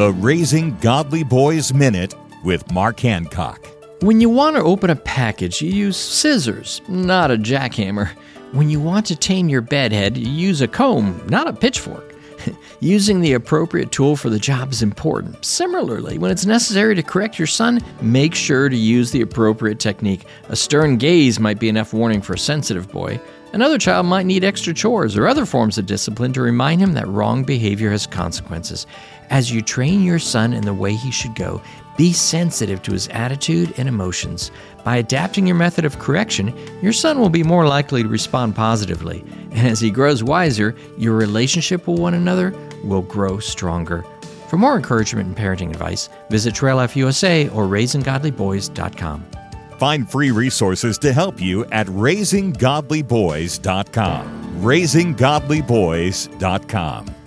The Raising Godly Boys Minute with Mark Hancock. When you want to open a package, you use scissors, not a jackhammer. When you want to tame your bedhead, you use a comb, not a pitchfork. Using the appropriate tool for the job is important. Similarly, when it's necessary to correct your son, make sure to use the appropriate technique. A stern gaze might be enough warning for a sensitive boy. Another child might need extra chores or other forms of discipline to remind him that wrong behavior has consequences. As you train your son in the way he should go, be sensitive to his attitude and emotions. By adapting your method of correction, your son will be more likely to respond positively. And as he grows wiser, your relationship with one another will grow stronger. For more encouragement and parenting advice, visit Trail Life USA or RaisingGodlyBoys.com. Find free resources to help you at raisinggodlyboys.com. raisinggodlyboys.com.